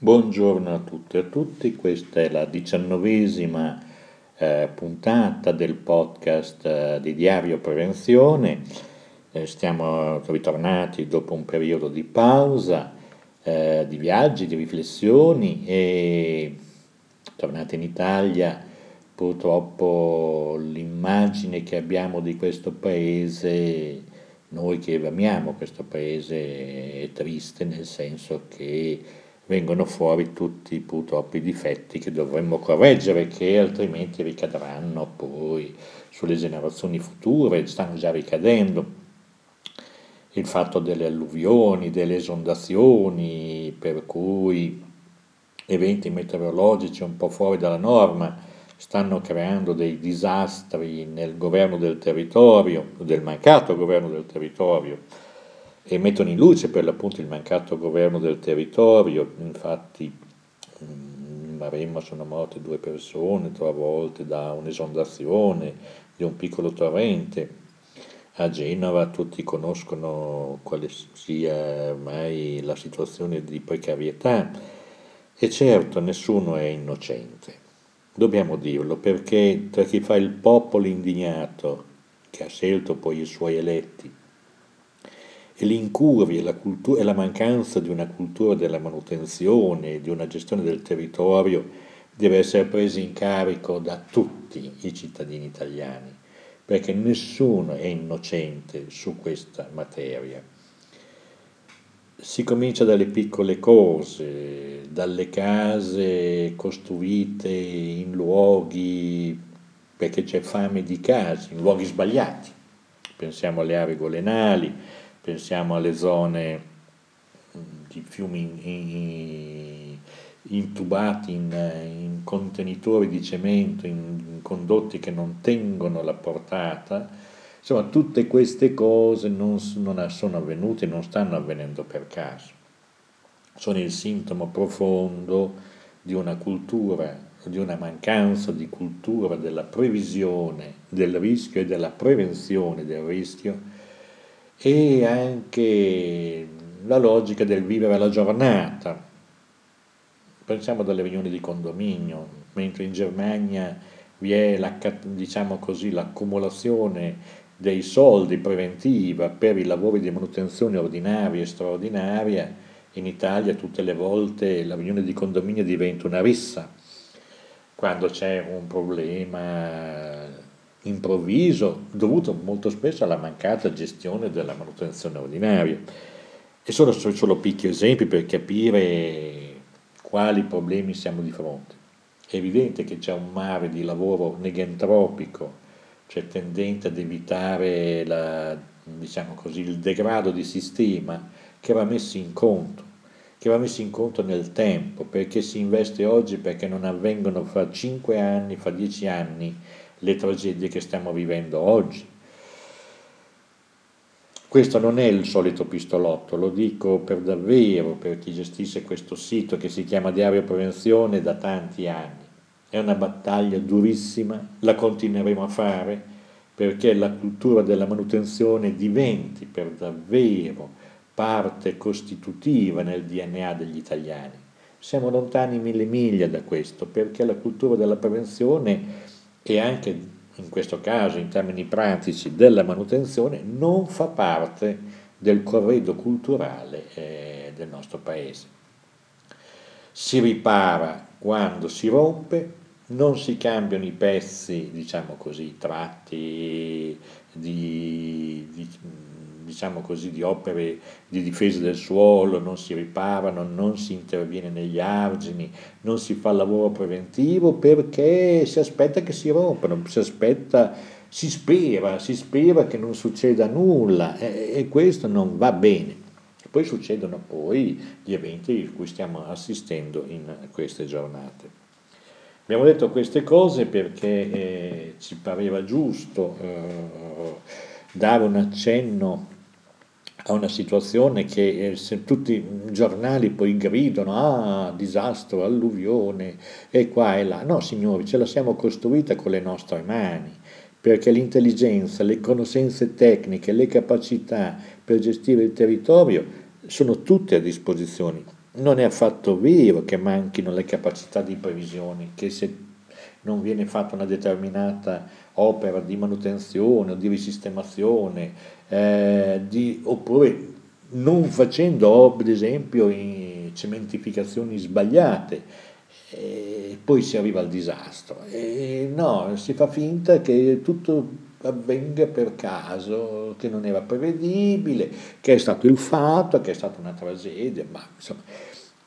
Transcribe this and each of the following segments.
Buongiorno a tutti e a tutti, questa è la diciannovesima eh, puntata del podcast eh, di Diario Prevenzione. Eh, stiamo ritornati dopo un periodo di pausa, eh, di viaggi, di riflessioni e tornati in Italia. Purtroppo l'immagine che abbiamo di questo paese, noi che amiamo questo paese, è triste nel senso che vengono fuori tutti purtroppo i difetti che dovremmo correggere, che altrimenti ricadranno poi sulle generazioni future, stanno già ricadendo. Il fatto delle alluvioni, delle esondazioni, per cui eventi meteorologici un po' fuori dalla norma stanno creando dei disastri nel governo del territorio, del mancato governo del territorio, e mettono in luce per l'appunto il mancato governo del territorio, infatti in Maremma sono morte due persone, tre volte da un'esondazione di un piccolo torrente, a Genova tutti conoscono quale sia ormai la situazione di precarietà. E certo nessuno è innocente, dobbiamo dirlo perché tra chi fa il popolo indignato che ha scelto poi i suoi eletti e l'incuria la cultura, e la mancanza di una cultura della manutenzione, di una gestione del territorio, deve essere presa in carico da tutti i cittadini italiani, perché nessuno è innocente su questa materia. Si comincia dalle piccole cose, dalle case costruite in luoghi, perché c'è fame di case, in luoghi sbagliati. Pensiamo alle aree golenali, pensiamo alle zone mm, di fiumi intubati in, in contenitori di cemento, in, in condotti che non tengono la portata, insomma tutte queste cose non, non sono avvenute, non stanno avvenendo per caso, sono il sintomo profondo di una cultura, di una mancanza di cultura della previsione del rischio e della prevenzione del rischio e anche la logica del vivere la giornata. Pensiamo alle riunioni di condominio, mentre in Germania vi è la, diciamo così, l'accumulazione dei soldi preventiva per i lavori di manutenzione ordinaria e straordinaria, in Italia tutte le volte la riunione di condominio diventa una rissa, quando c'è un problema improvviso dovuto molto spesso alla mancata gestione della manutenzione ordinaria. E sono solo piccoli esempi per capire quali problemi siamo di fronte. È evidente che c'è un mare di lavoro negentropico, cioè tendente ad evitare la, diciamo così, il degrado di sistema che va messo in conto, che va messo in conto nel tempo, perché si investe oggi perché non avvengono fra 5 anni, fra 10 anni le tragedie che stiamo vivendo oggi. Questo non è il solito pistolotto, lo dico per davvero per chi gestisce questo sito che si chiama Diario Prevenzione da tanti anni. È una battaglia durissima, la continueremo a fare perché la cultura della manutenzione diventi per davvero parte costitutiva nel DNA degli italiani. Siamo lontani mille miglia da questo perché la cultura della prevenzione e anche in questo caso in termini pratici della manutenzione non fa parte del corredo culturale eh, del nostro paese. Si ripara quando si rompe, non si cambiano i pezzi, diciamo così, tratti di, di diciamo così, di opere di difesa del suolo, non si riparano, non si interviene negli argini, non si fa lavoro preventivo perché si aspetta che si rompano, si aspetta, si spera, si spera che non succeda nulla e, e questo non va bene. Poi succedono poi gli eventi a cui stiamo assistendo in queste giornate. Abbiamo detto queste cose perché eh, ci pareva giusto eh, dare un accenno a una situazione che eh, tutti i giornali poi gridano, ah, disastro, alluvione, e qua e là. No, signori, ce la siamo costruita con le nostre mani, perché l'intelligenza, le conoscenze tecniche, le capacità per gestire il territorio sono tutte a disposizione non è affatto vero che manchino le capacità di previsione, che se non viene fatta una determinata opera di manutenzione o di risistemazione, eh, di, oppure non facendo, ad esempio, cementificazioni sbagliate, e poi si arriva al disastro. E no, si fa finta che tutto avvenga per caso, che non era prevedibile, che è stato il fatto, che è stata una tragedia, ma insomma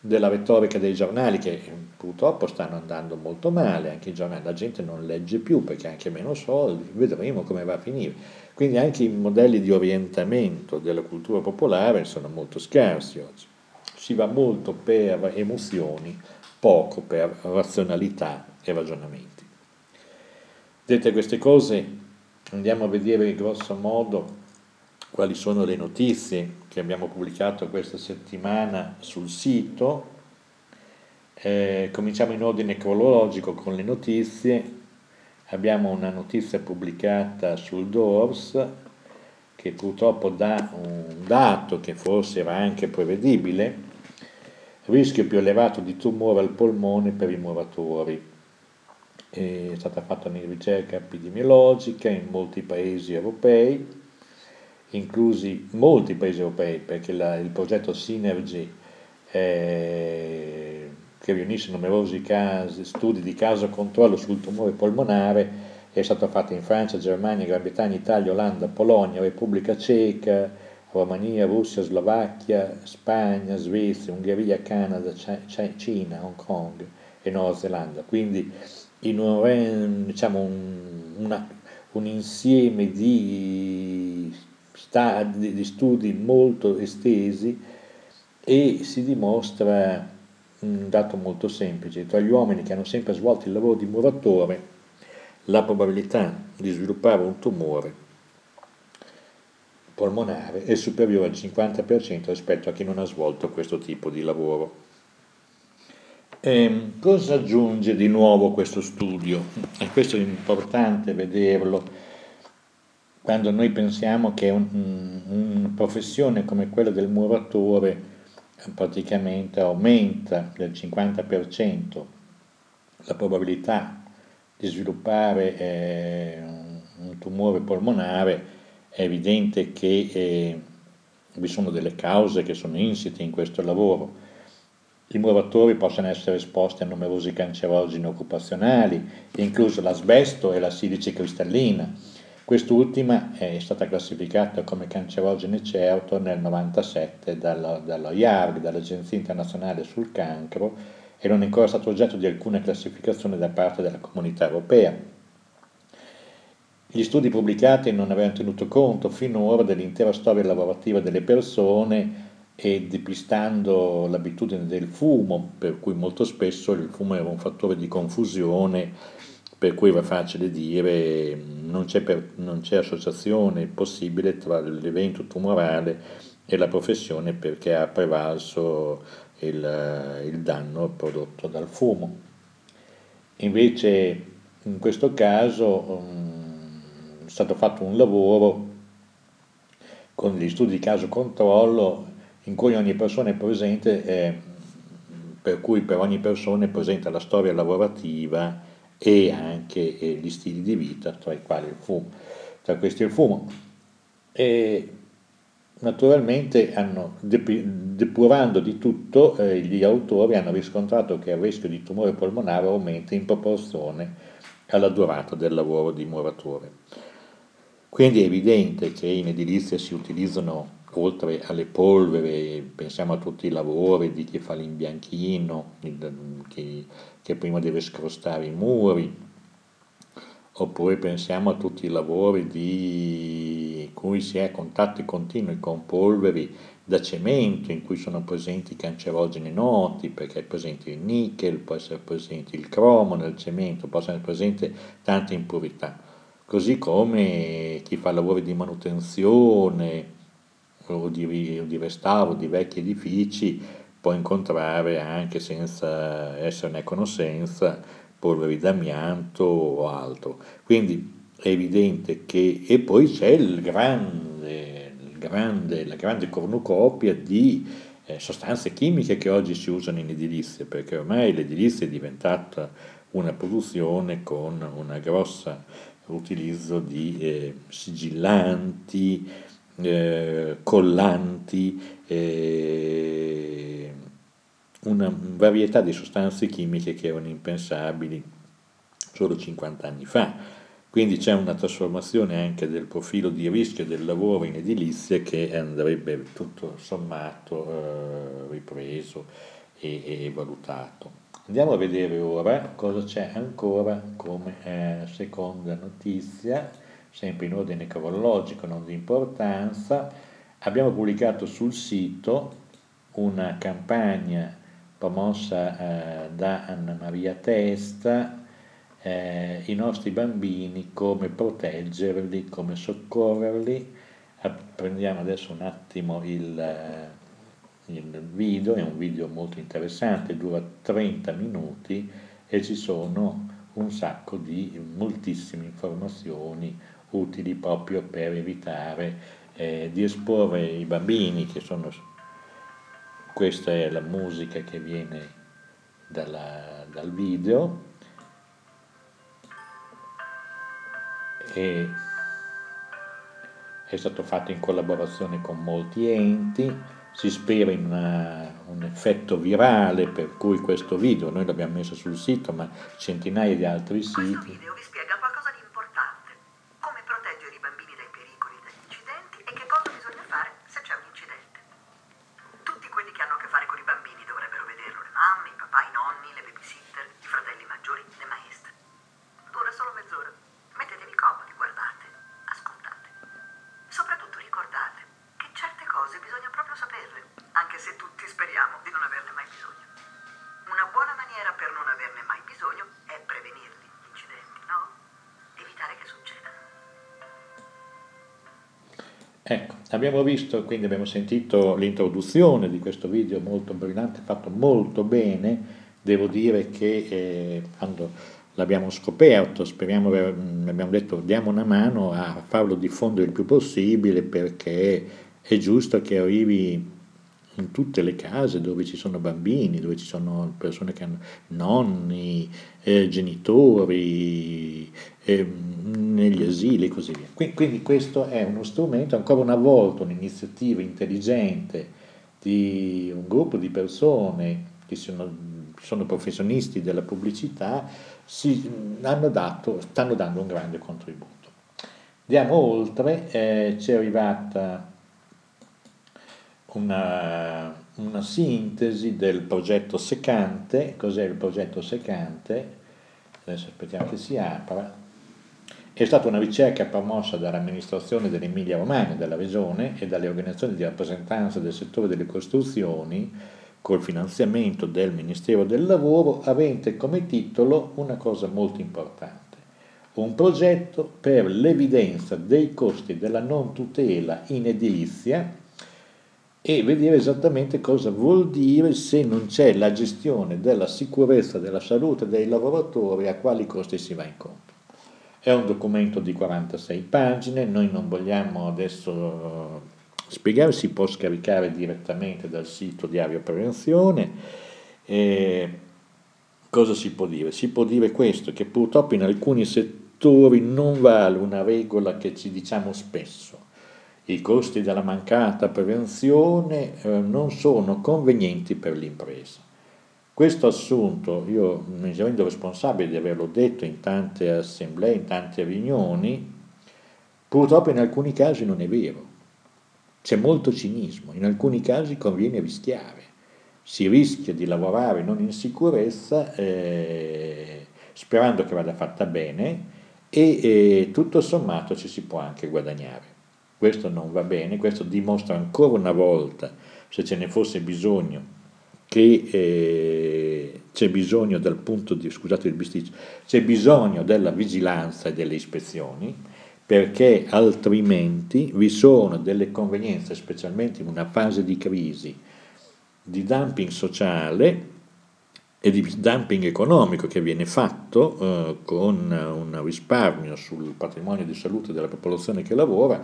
della retorica dei giornali che purtroppo stanno andando molto male, anche i giornali, la gente non legge più perché anche meno soldi, vedremo come va a finire. Quindi anche i modelli di orientamento della cultura popolare sono molto scarsi oggi. Si va molto per emozioni, poco per razionalità e ragionamenti. Dette queste cose, andiamo a vedere grosso modo quali sono le notizie che abbiamo pubblicato questa settimana sul sito. Eh, cominciamo in ordine cronologico con le notizie. Abbiamo una notizia pubblicata sul DORS che purtroppo dà un dato che forse era anche prevedibile, rischio più elevato di tumore al polmone per i muratori. È stata fatta una ricerca epidemiologica in molti paesi europei inclusi molti paesi europei, perché la, il progetto Synergy, eh, che riunisce numerosi casi, studi di caso controllo sul tumore polmonare, è stato fatto in Francia, Germania, Gran Bretagna, Italia, Olanda, Polonia, Repubblica Ceca, Romania, Russia, Slovacchia, Spagna, Svezia, Ungheria, Canada, Cina, Hong Kong e Nuova Zelanda. Quindi in un, diciamo, un, una, un insieme di di studi molto estesi e si dimostra un dato molto semplice, tra gli uomini che hanno sempre svolto il lavoro di muratore, la probabilità di sviluppare un tumore polmonare è superiore al 50% rispetto a chi non ha svolto questo tipo di lavoro. E ehm, cosa aggiunge di nuovo questo studio? E questo è importante vederlo quando noi pensiamo che un, una professione come quella del muratore eh, praticamente aumenta del 50% la probabilità di sviluppare eh, un tumore polmonare, è evidente che eh, vi sono delle cause che sono insite in questo lavoro. I muratori possono essere esposti a numerosi cancerogeni occupazionali, incluso l'asbesto e la silice cristallina Quest'ultima è stata classificata come cancerogene certo nel 1997 dallo, dallo IARC, dall'Agenzia Internazionale sul Cancro, e non è ancora stato oggetto di alcuna classificazione da parte della comunità europea. Gli studi pubblicati non avevano tenuto conto finora dell'intera storia lavorativa delle persone e depistando l'abitudine del fumo, per cui molto spesso il fumo era un fattore di confusione per cui va facile dire non c'è, per, non c'è associazione possibile tra l'evento tumorale e la professione perché ha prevalso il, il danno prodotto dal fumo. Invece in questo caso um, è stato fatto un lavoro con gli studi di caso controllo in cui ogni persona è presente, eh, per cui per ogni persona è presente la storia lavorativa e anche eh, gli stili di vita, tra i quali il fumo, tra questi il fumo. E naturalmente hanno, depurando di tutto, eh, gli autori hanno riscontrato che il rischio di tumore polmonare aumenta in proporzione alla durata del lavoro di muratore. Quindi è evidente che in edilizia si utilizzano oltre alle polvere, pensiamo a tutti i lavori di chi fa l'imbianchino, chi, che prima deve scrostare i muri, oppure pensiamo a tutti i lavori di cui si è a contatti continui con polveri da cemento, in cui sono presenti cancerogeni noti, perché è presente il nickel, può essere presente il cromo nel cemento, possono essere presenti tante impurità. Così come chi fa lavori di manutenzione, o di, o di restauro di vecchi edifici può incontrare anche senza esserne a conoscenza polveri d'amianto o altro. Quindi è evidente che, e poi c'è il grande, il grande, la grande cornucopia di eh, sostanze chimiche che oggi si usano in edilizia, perché ormai l'edilizia è diventata una produzione con un grosso utilizzo di eh, sigillanti, eh, collanti, eh, una varietà di sostanze chimiche che erano impensabili solo 50 anni fa. Quindi c'è una trasformazione anche del profilo di rischio del lavoro in edilizia che andrebbe tutto sommato eh, ripreso e, e, valutato. Andiamo a vedere ora cosa c'è ancora come eh, seconda notizia, sempre in ordine cronologico, non di importanza. Abbiamo pubblicato sul sito una campagna promossa eh, da Anna Maria Testa eh, i nostri bambini, come proteggerli, come soccorrerli. Prendiamo adesso un attimo il, eh, il video, è un video molto interessante, dura 30 minuti e ci sono un sacco di moltissime informazioni utili proprio per evitare eh, di esporre i bambini che sono questa è la musica che viene dalla, dal video. E è stato fatto in collaborazione con molti enti, si spera in una, un effetto virale per cui questo video, noi l'abbiamo messo sul sito, ma centinaia di altri siti abbiamo visto, quindi abbiamo sentito l'introduzione di questo video molto brillante, fatto molto bene, devo dire che eh, quando l'abbiamo scoperto, speriamo, abbiamo detto diamo una mano a farlo diffondere il più possibile perché è giusto che arrivi in tutte le case dove ci sono bambini, dove ci sono persone che hanno nonni, eh, genitori, eh, negli asili e così via. Quindi questo è uno strumento, ancora una volta un'iniziativa intelligente di un gruppo di persone che sono, sono professionisti della pubblicità, si, dato, stanno dando un grande contributo. Andiamo oltre, eh, ci è arrivata una, una sintesi del progetto Secante, cos'è il progetto Secante? Adesso aspettiamo che si apra è stata una ricerca promossa dall'amministrazione dell'Emilia Romagna, della Regione e dalle organizzazioni di rappresentanza del settore delle costruzioni col finanziamento del Ministero del Lavoro, avente come titolo una cosa molto importante, un progetto per l'evidenza dei costi della non tutela in edilizia e vedere esattamente cosa vuol dire se non c'è la gestione della sicurezza della salute dei lavoratori a quali costi si va incontro. È un documento di 46 pagine, noi non vogliamo adesso spiegare, si può scaricare direttamente dal sito Diario Prevenzione. E cosa si può dire? Si può dire questo, che purtroppo in alcuni settori non vale una regola che ci diciamo spesso. I costi della mancata prevenzione eh, non sono convenienti per l'impresa. Questo assunto, io mi rendo responsabile di averlo detto in tante assemblee, in tante riunioni, purtroppo in alcuni casi non è vero. C'è molto cinismo, in alcuni casi conviene rischiare. Si rischia di lavorare non in sicurezza eh, sperando che vada fatta bene e eh, tutto sommato ci si può anche guadagnare. Questo non va bene, questo dimostra ancora una volta, se ce ne fosse bisogno, che eh, c'è bisogno di, scusate il bisticcio, c'è bisogno della vigilanza e delle ispezioni perché altrimenti vi sono delle convenienze, specialmente in una fase di crisi, di dumping sociale e di dumping economico che viene fatto eh, con un risparmio sul patrimonio di salute della popolazione che lavora,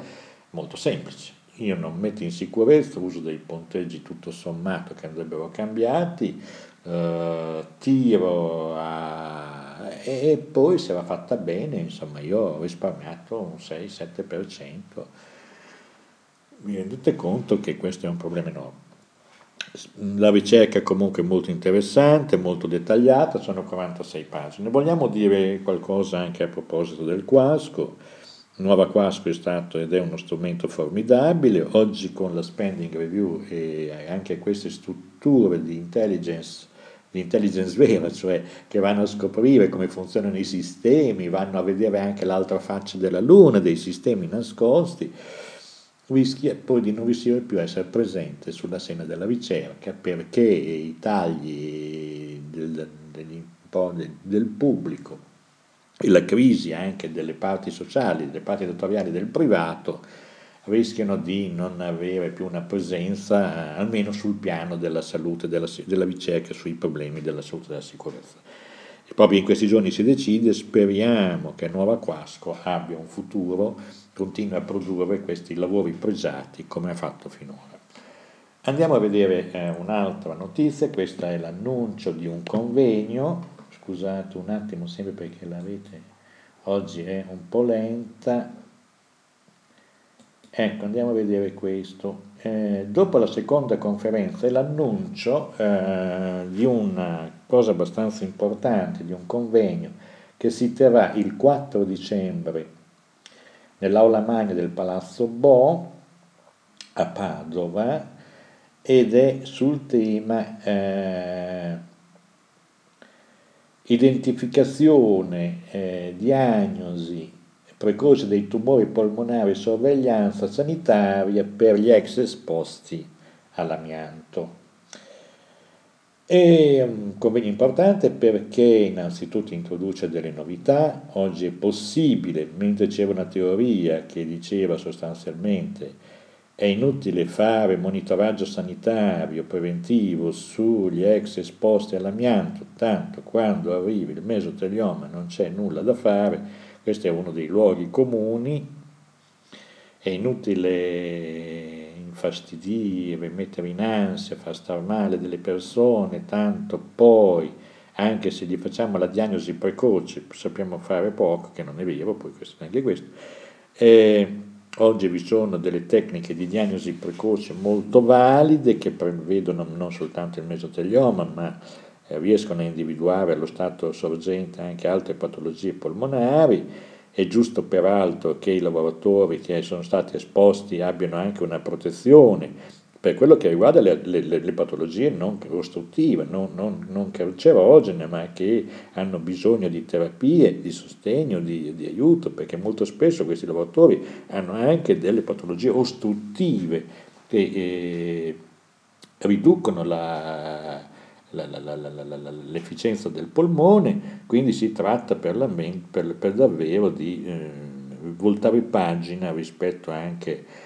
molto semplice io non metto in sicurezza l'uso dei ponteggi tutto sommato che andrebbero cambiati, eh, tiro a, e poi se va fatta bene, insomma io ho risparmiato un 6-7%. Mi rendete conto che questo è un problema enorme. La ricerca è comunque molto interessante, molto dettagliata, sono 46 pagine. Vogliamo dire qualcosa anche a proposito del Quasco. Nuova Quasco è stato ed è uno strumento formidabile, oggi con la spending review e anche queste strutture di intelligence, di intelligence vera, cioè che vanno a scoprire come funzionano i sistemi, vanno a vedere anche l'altra faccia della Luna, dei sistemi nascosti, rischia poi di non riuscire più a essere presente sulla scena della ricerca perché i tagli del, del, del pubblico e la crisi anche delle parti sociali, delle parti editoriali del privato rischiano di non avere più una presenza almeno sul piano della salute, della, della ricerca sui problemi della salute e della sicurezza. E proprio in questi giorni si decide, speriamo che Nuova Quasco abbia un futuro, continui a produrre questi lavori pregiati come ha fatto finora. Andiamo a vedere eh, un'altra notizia, questa è l'annuncio di un convegno scusate un attimo sempre perché la rete oggi è un po' lenta. Ecco andiamo a vedere questo. Eh, dopo la seconda conferenza è l'annuncio eh, di una cosa abbastanza importante di un convegno che si terrà il 4 dicembre nell'aula magna del Palazzo Bo a Padova ed è sul tema eh, identificazione, eh, diagnosi precoce dei tumori polmonari e sorveglianza sanitaria per gli ex esposti all'amianto. È un convegno importante perché innanzitutto introduce delle novità, oggi è possibile, mentre c'era una teoria che diceva sostanzialmente è inutile fare monitoraggio sanitario preventivo sugli ex esposti all'amianto, tanto quando arrivi il mesotelioma non c'è nulla da fare, questo è uno dei luoghi comuni, è inutile infastidire, mettere in ansia, far star male delle persone, tanto poi, anche se gli facciamo la diagnosi precoce, sappiamo fare poco, che non è vero, poi questo è anche questo. Eh, Oggi vi sono delle tecniche di diagnosi precoce molto valide che prevedono non soltanto il mesotelioma, ma eh, riescono a individuare allo stato sorgente anche altre patologie polmonari. È giusto peraltro che i lavoratori che sono stati esposti abbiano anche una protezione per quello che riguarda le, le, le patologie non ostruttive, non, non, non, cancerogene, ma che hanno bisogno di terapie, di sostegno, di, di, aiuto, perché molto spesso questi lavoratori hanno anche delle patologie ostruttive che eh, riducono la, la, la, l'efficienza del polmone, quindi si tratta per, per, per davvero di eh, voltare pagina rispetto anche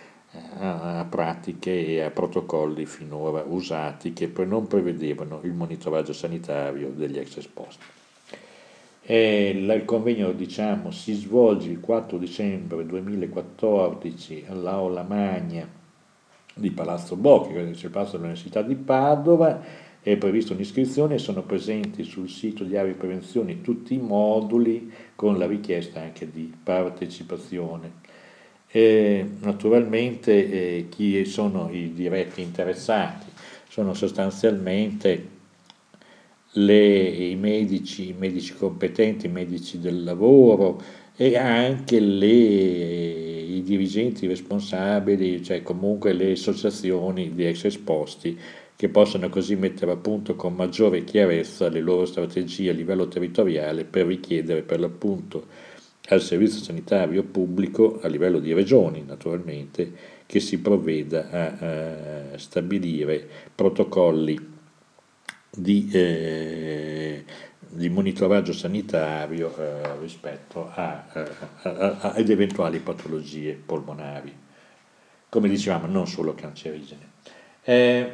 a pratiche e a protocolli finora usati che non prevedevano il monitoraggio sanitario degli ex esposti. Il convegno diciamo, si svolge il 4 dicembre 2014 all'Aula Magna di Palazzo Bocchi, che è il Palazzo dell'Università di Padova, è prevista un'iscrizione e sono presenti sul sito di Aria Prevenzione tutti i moduli con la richiesta anche di partecipazione. E naturalmente eh, chi sono i diretti interessati? Sono sostanzialmente le, i, medici, i medici competenti, i medici del lavoro e anche le, i dirigenti responsabili, cioè comunque le associazioni di ex esposti che possono così mettere a punto con maggiore chiarezza le loro strategie a livello territoriale per richiedere per l'appunto al servizio sanitario pubblico a livello di regioni naturalmente che si provveda a, a stabilire protocolli di, eh, di, monitoraggio sanitario eh, rispetto a, a, ad eventuali patologie polmonari, come dicevamo non solo cancerigene. Eh,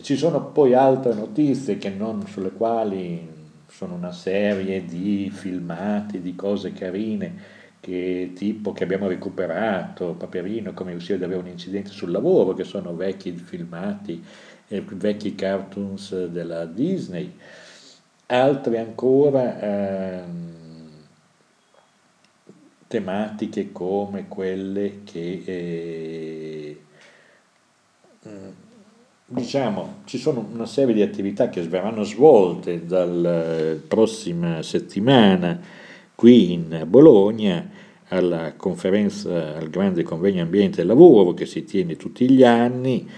ci sono poi altre notizie non, sulle quali sono una serie di filmati, di cose carine che tipo che abbiamo recuperato, Paperino, come uscire da avere un incidente sul lavoro, che sono vecchi filmati, eh, vecchi cartoons della Disney, altri ancora eh, tematiche come quelle che eh, diciamo ci sono una serie di attività che verranno svolte dalla prossima settimana qui in Bologna alla conferenza, al grande convegno ambiente e lavoro che si tiene tutti gli anni.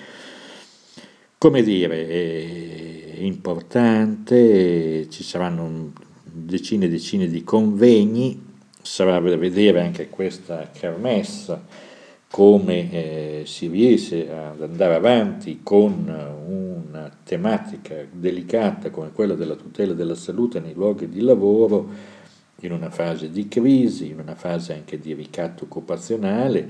Come dire, è importante, ci saranno decine e decine di convegni, sarà da vedere anche questa kermesse come eh, si riesce ad andare avanti con una tematica delicata come quella della tutela della salute nei luoghi di lavoro in una fase di crisi, in una fase anche di ricatto occupazionale,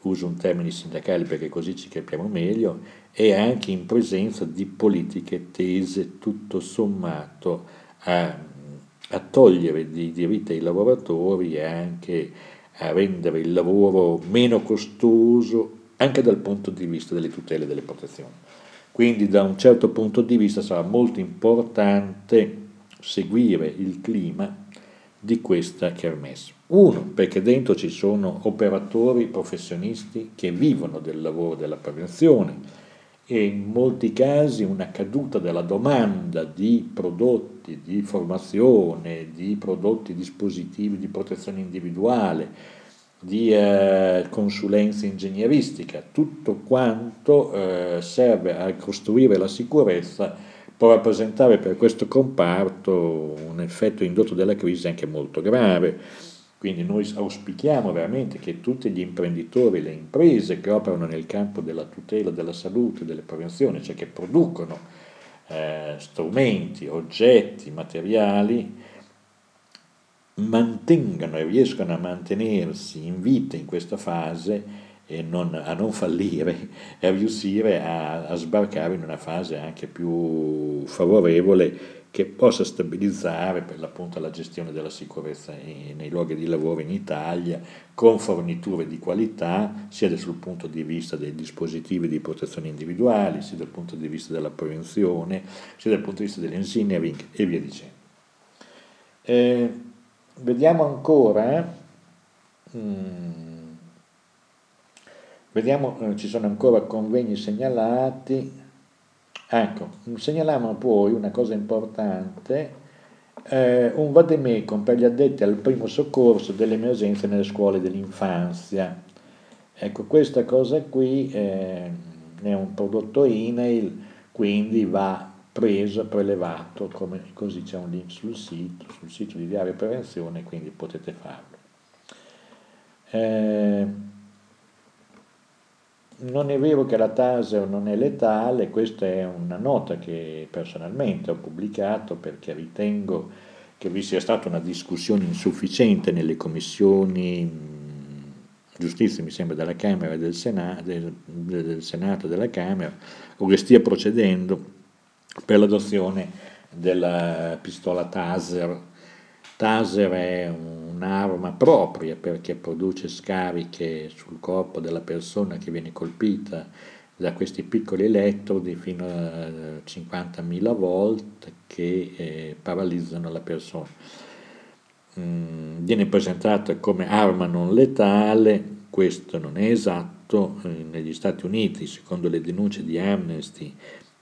uso un termine sindacale perché così ci capiamo meglio, e anche in presenza di politiche tese tutto sommato a, a togliere di diritti ai lavoratori e anche a rendere il lavoro meno costoso anche dal punto di vista delle tutele e delle protezioni. Quindi da un certo punto di vista sarà molto importante seguire il clima di questa kermesse. Uno, perché dentro ci sono operatori professionisti che vivono del lavoro della prevenzione e in molti casi una caduta della domanda di prodotti di formazione, di prodotti dispositivi di protezione individuale, di eh, consulenza ingegneristica, tutto quanto eh, serve a costruire la sicurezza può rappresentare per questo comparto un effetto indotto dalla crisi anche molto grave. Quindi noi auspichiamo veramente che tutti gli imprenditori, le imprese che operano nel campo della tutela della salute, delle prevenzioni, cioè che producono eh, strumenti, oggetti, materiali, mantengano e riescano a mantenersi in vita in questa fase e non, a non fallire e a riuscire a, a, sbarcare in una fase anche più favorevole che possa stabilizzare per l'appunto la gestione della sicurezza nei luoghi di lavoro in Italia con forniture di qualità sia sul punto di vista dei dispositivi di protezione individuali, sia dal punto di vista della prevenzione, sia dal punto di vista dell'engineering e via dicendo. Eh, vediamo ancora. Eh, hmm, Vediamo, eh, ci sono ancora convegni segnalati. Ecco, segnaliamo poi una cosa importante, eh, un vademecum per gli addetti al primo soccorso delle emergenze nelle scuole dell'infanzia. Ecco, questa cosa qui eh, è un prodotto INAIL, quindi va preso, prelevato, come, così c'è un link sul sito, sul sito di Diario Prevenzione, quindi potete farlo. Eh, non è vero che la Taser non è letale, questa è una nota che personalmente ho pubblicato perché ritengo che vi sia stata una discussione insufficiente nelle commissioni giustizia, mi sembra, della Camera e del, Sena, del, del Senato della Camera, o che stia procedendo per l'adozione della pistola Taser. Taser è un'arma propria perché produce scariche sul corpo della persona che viene colpita da questi piccoli elettrodi fino a 50.000 volt che eh, paralizzano la persona. Mm, viene presentata come arma non letale, questo non è esatto, negli Stati Uniti, secondo le denunce di Amnesty,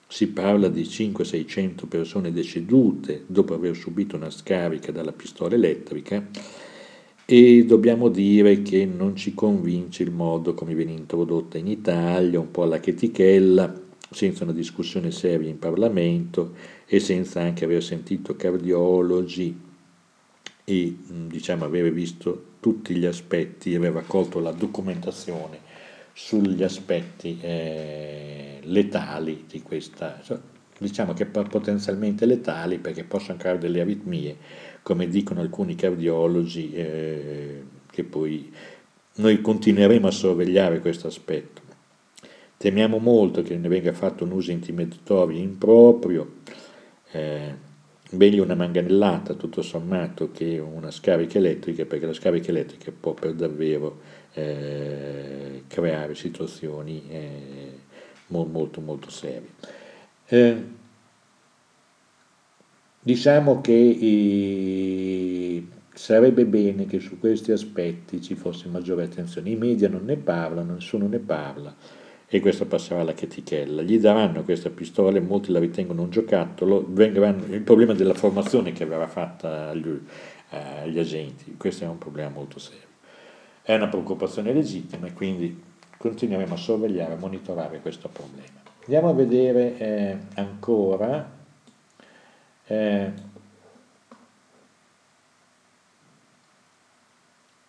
si parla di 500-600 persone decedute dopo aver subito una scarica dalla pistola elettrica e dobbiamo dire che non ci convince il modo come viene introdotta in Italia, un po' alla chetichella, senza una discussione seria in Parlamento e senza anche aver sentito cardiologi e diciamo aver visto tutti gli aspetti aver raccolto la documentazione sugli aspetti eh, letali di questa, diciamo che potenzialmente letali perché possono creare delle aritmie, come dicono alcuni cardiologi, eh, che poi noi continueremo a sorvegliare questo aspetto. Temiamo molto che ne venga fatto un uso intimidatorio improprio, eh, meglio una manganellata tutto sommato che una scarica elettrica, perché la scarica elettrica può per davvero eh, creare situazioni eh, molto molto serie. Eh, diciamo che eh, sarebbe bene che su questi aspetti ci fosse maggiore attenzione. I media non ne parlano, nessuno ne parla e questo passerà alla chetichella. Gli daranno questa pistola molti la ritengono un giocattolo, il problema della formazione che verrà fatta agli, agli agenti, questo è un problema molto serio. È una preoccupazione legittima e quindi continueremo a sorvegliare, a monitorare questo problema. Andiamo a vedere eh, ancora eh,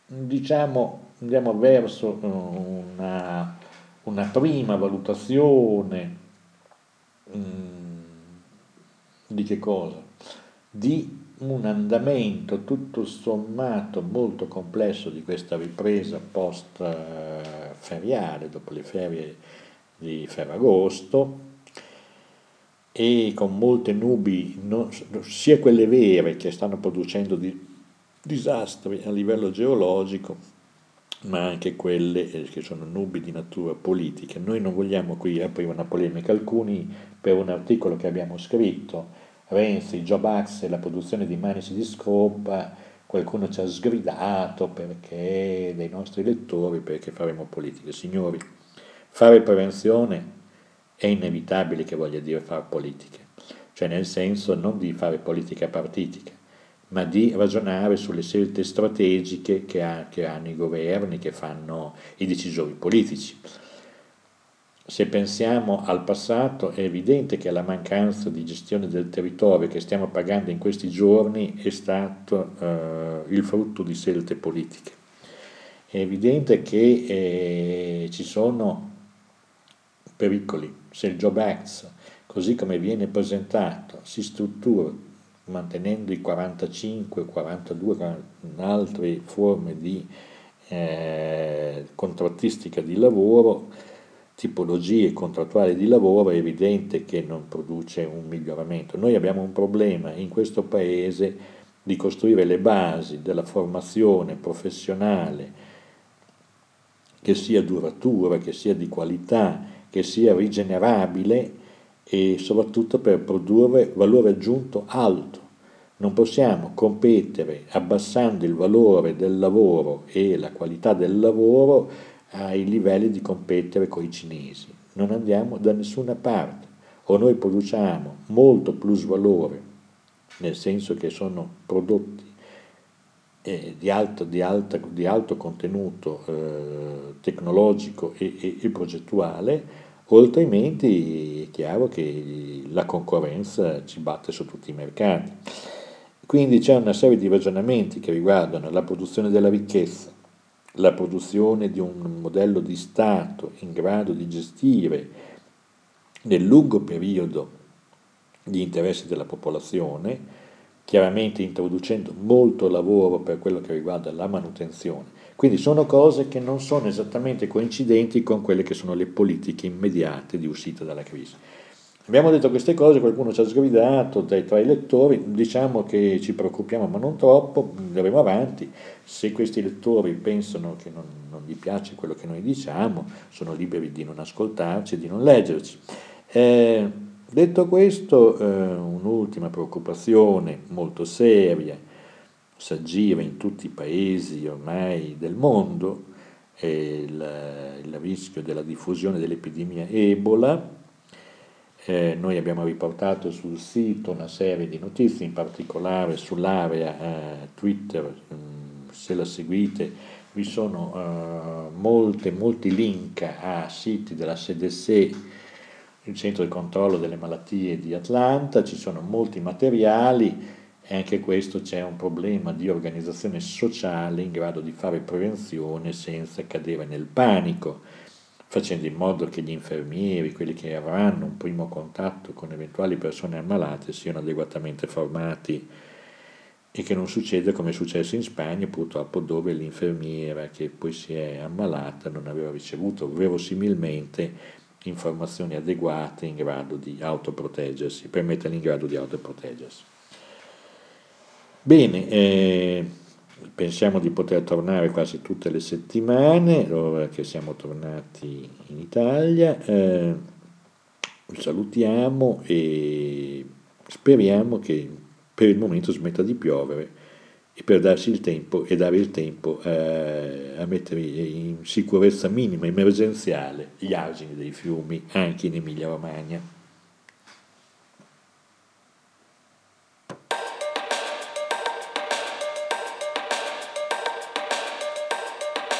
diciamo andiamo verso una, una prima valutazione mh, mm, di che cosa? Di un andamento tutto sommato molto complesso di questa ripresa post feriale, dopo le ferie di Ferragosto, e con molte nubi, non, sia quelle vere che stanno producendo di, disastri a livello geologico, ma anche quelle eh, che sono nubi di natura politica. Noi non vogliamo qui aprire una polemica, alcuni per un articolo che abbiamo scritto, Renzi, Joe e la produzione di manici di scopa, qualcuno ci ha sgridato perché dei nostri lettori, perché faremo politica. Signori, fare prevenzione è inevitabile che voglia dire fare politica, cioè nel senso non di fare politica partitica, ma di ragionare sulle scelte strategiche che, ha, che hanno i governi, che fanno i decisori politici. Se pensiamo al passato è evidente che la mancanza di gestione del territorio che stiamo pagando in questi giorni è stato eh, il frutto di scelte politiche. È evidente che eh, ci sono pericoli. Se il Job Act, così come viene presentato, si struttura mantenendo i 45, 42 altre forme di eh, contrattistica di lavoro, tipologie contrattuali di lavoro, è evidente che non produce un miglioramento. Noi abbiamo un problema in questo Paese di costruire le basi della formazione professionale che sia duratura, che sia di qualità, che sia rigenerabile e soprattutto per produrre valore aggiunto alto. Non possiamo competere abbassando il valore del lavoro e la qualità del lavoro ai livelli di competere con i cinesi. Non andiamo da nessuna parte. O noi produciamo molto plus valore, nel senso che sono prodotti eh, di, alto, di, alta, di, alto, contenuto eh, tecnologico e, e, e progettuale, altrimenti è chiaro che la concorrenza ci batte su tutti i mercati. Quindi c'è una serie di ragionamenti che riguardano la produzione della ricchezza, la produzione di un modello di Stato in grado di gestire nel lungo periodo gli interessi della popolazione, chiaramente introducendo molto lavoro per quello che riguarda la manutenzione quindi sono cose che non sono esattamente coincidenti con quelle che sono le politiche immediate di uscita dalla crisi. Abbiamo detto queste cose, qualcuno ci ha sgridato dai, tra i lettori, diciamo che ci preoccupiamo ma non troppo, andremo avanti, se questi lettori pensano che non, non gli piace quello che noi diciamo, sono liberi di non ascoltarci, di non leggerci. Eh, detto questo, eh, un'ultima preoccupazione molto seria, s'aggira in tutti i paesi ormai del mondo il, il rischio della diffusione dell'epidemia Ebola. Eh, noi abbiamo riportato sul sito una serie di notizie, in particolare sull'area eh, Twitter, mm, se la seguite, vi sono eh, molte, molti link a siti della CDC, il centro di controllo delle malattie di Atlanta, ci sono molti materiali e anche questo c'è un problema di organizzazione sociale in grado di fare prevenzione senza cadere nel panico, facendo in modo che gli infermieri, quelli che avranno un primo contatto con eventuali persone ammalate, siano adeguatamente formati e che non succeda come è successo in Spagna purtroppo dove l'infermiera che poi si è ammalata non aveva ricevuto verosimilmente informazioni adeguate in grado di autoproteggersi, per metterli in grado di autoproteggersi. Bene, eh, pensiamo di poter tornare quasi tutte le settimane, ora che siamo tornati in Italia. Eh, salutiamo e speriamo che per il momento smetta di piovere e per darsi il tempo e dare il tempo eh, a mettere in sicurezza minima, emergenziale, gli argini dei fiumi anche in Emilia Romagna.